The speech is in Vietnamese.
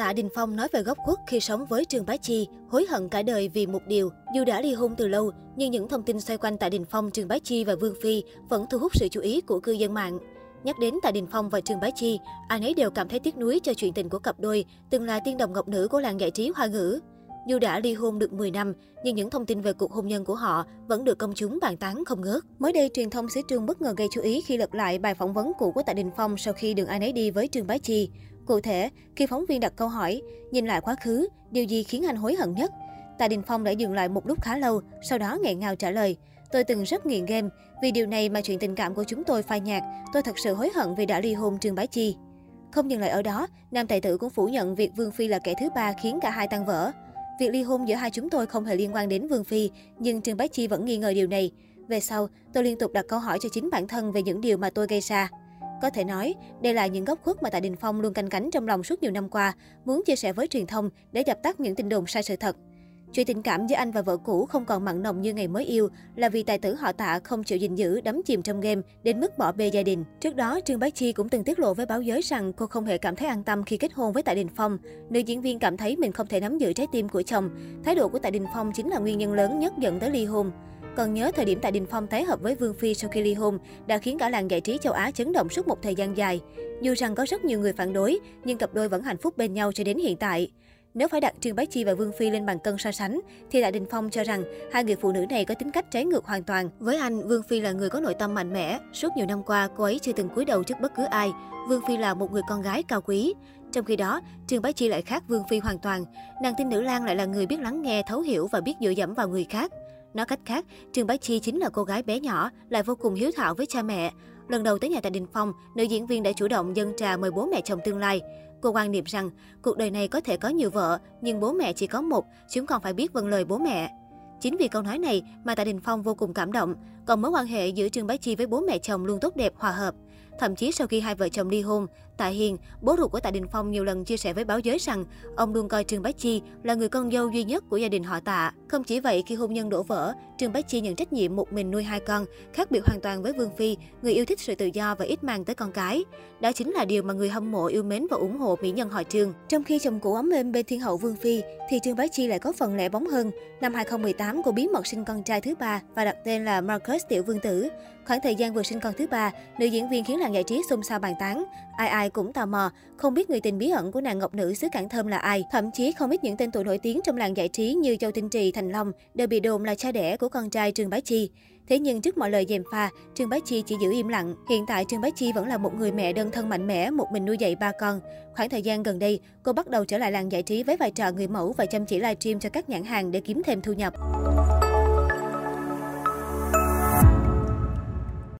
Tạ Đình Phong nói về góc khuất khi sống với Trương Bá Chi, hối hận cả đời vì một điều. Dù đã ly hôn từ lâu, nhưng những thông tin xoay quanh Tạ Đình Phong, Trương Bá Chi và Vương Phi vẫn thu hút sự chú ý của cư dân mạng. Nhắc đến Tạ Đình Phong và Trương Bá Chi, ai nấy đều cảm thấy tiếc nuối cho chuyện tình của cặp đôi, từng là tiên đồng ngọc nữ của làng giải trí hoa ngữ. Dù đã ly hôn được 10 năm, nhưng những thông tin về cuộc hôn nhân của họ vẫn được công chúng bàn tán không ngớt. Mới đây, truyền thông xứ Trương bất ngờ gây chú ý khi lật lại bài phỏng vấn cũ của Tạ Đình Phong sau khi đường ai nấy đi với Trương Bá Chi. Cụ thể, khi phóng viên đặt câu hỏi, nhìn lại quá khứ, điều gì khiến anh hối hận nhất? Tạ Đình Phong đã dừng lại một lúc khá lâu, sau đó nghẹn ngào trả lời. Tôi từng rất nghiện game, vì điều này mà chuyện tình cảm của chúng tôi phai nhạt. Tôi thật sự hối hận vì đã ly hôn Trương Bá Chi. Không dừng lại ở đó, nam tài tử cũng phủ nhận việc Vương Phi là kẻ thứ ba khiến cả hai tan vỡ. Việc ly hôn giữa hai chúng tôi không hề liên quan đến Vương Phi, nhưng Trương Bá Chi vẫn nghi ngờ điều này. Về sau, tôi liên tục đặt câu hỏi cho chính bản thân về những điều mà tôi gây ra. Có thể nói, đây là những góc khuất mà Tạ Đình Phong luôn canh cánh trong lòng suốt nhiều năm qua, muốn chia sẻ với truyền thông để dập tắt những tin đồn sai sự thật. Chuyện tình cảm giữa anh và vợ cũ không còn mặn nồng như ngày mới yêu là vì tài tử họ tạ không chịu gìn giữ, đắm chìm trong game đến mức bỏ bê gia đình. Trước đó, Trương Bá Chi cũng từng tiết lộ với báo giới rằng cô không hề cảm thấy an tâm khi kết hôn với Tạ Đình Phong. Nữ diễn viên cảm thấy mình không thể nắm giữ trái tim của chồng. Thái độ của Tạ Đình Phong chính là nguyên nhân lớn nhất dẫn tới ly hôn. Còn nhớ thời điểm Tạ Đình Phong tái hợp với Vương Phi sau khi ly hôn đã khiến cả làng giải trí châu Á chấn động suốt một thời gian dài. Dù rằng có rất nhiều người phản đối, nhưng cặp đôi vẫn hạnh phúc bên nhau cho đến hiện tại. Nếu phải đặt Trương Bá Chi và Vương Phi lên bàn cân so sánh, thì Tạ Đình Phong cho rằng hai người phụ nữ này có tính cách trái ngược hoàn toàn. Với anh, Vương Phi là người có nội tâm mạnh mẽ. Suốt nhiều năm qua, cô ấy chưa từng cúi đầu trước bất cứ ai. Vương Phi là một người con gái cao quý. Trong khi đó, Trương Bá Chi lại khác Vương Phi hoàn toàn. Nàng tin nữ lang lại là người biết lắng nghe, thấu hiểu và biết dựa dẫm vào người khác. Nói cách khác, Trương Bá Chi chính là cô gái bé nhỏ, lại vô cùng hiếu thảo với cha mẹ. Lần đầu tới nhà tại Đình Phong, nữ diễn viên đã chủ động dâng trà mời bố mẹ chồng tương lai. Cô quan niệm rằng, cuộc đời này có thể có nhiều vợ, nhưng bố mẹ chỉ có một, chúng còn phải biết vâng lời bố mẹ. Chính vì câu nói này mà Tạ Đình Phong vô cùng cảm động, còn mối quan hệ giữa Trương Bá Chi với bố mẹ chồng luôn tốt đẹp, hòa hợp. Thậm chí sau khi hai vợ chồng ly hôn, Tạ Hiền, bố ruột của Tạ Đình Phong nhiều lần chia sẻ với báo giới rằng ông luôn coi Trương Bá Chi là người con dâu duy nhất của gia đình họ Tạ. Không chỉ vậy, khi hôn nhân đổ vỡ, Trương Bá Chi nhận trách nhiệm một mình nuôi hai con, khác biệt hoàn toàn với Vương Phi, người yêu thích sự tự do và ít mang tới con cái. Đó chính là điều mà người hâm mộ yêu mến và ủng hộ mỹ nhân họ Trương. Trong khi chồng cũ ấm êm bên thiên hậu Vương Phi, thì Trương Bá Chi lại có phần lẻ bóng hơn. Năm 2018, cô bí mật sinh con trai thứ ba và đặt tên là Marcus Tiểu Vương Tử. Khoảng thời gian vừa sinh con thứ ba, nữ diễn viên khiến làng giải trí xôn xao bàn tán. Ai ai cũng tò mò, không biết người tình bí ẩn của nàng ngọc nữ xứ Cảng Thơm là ai. Thậm chí không ít những tên tuổi nổi tiếng trong làng giải trí như Châu Tinh Trì, Thành Long đều bị đồn là cha đẻ của con trai Trương Bá Chi. Thế nhưng trước mọi lời dèm pha, Trương Bá Chi chỉ giữ im lặng. Hiện tại Trương Bá Chi vẫn là một người mẹ đơn thân mạnh mẽ, một mình nuôi dạy ba con. Khoảng thời gian gần đây, cô bắt đầu trở lại làng giải trí với vai trò người mẫu và chăm chỉ livestream cho các nhãn hàng để kiếm thêm thu nhập.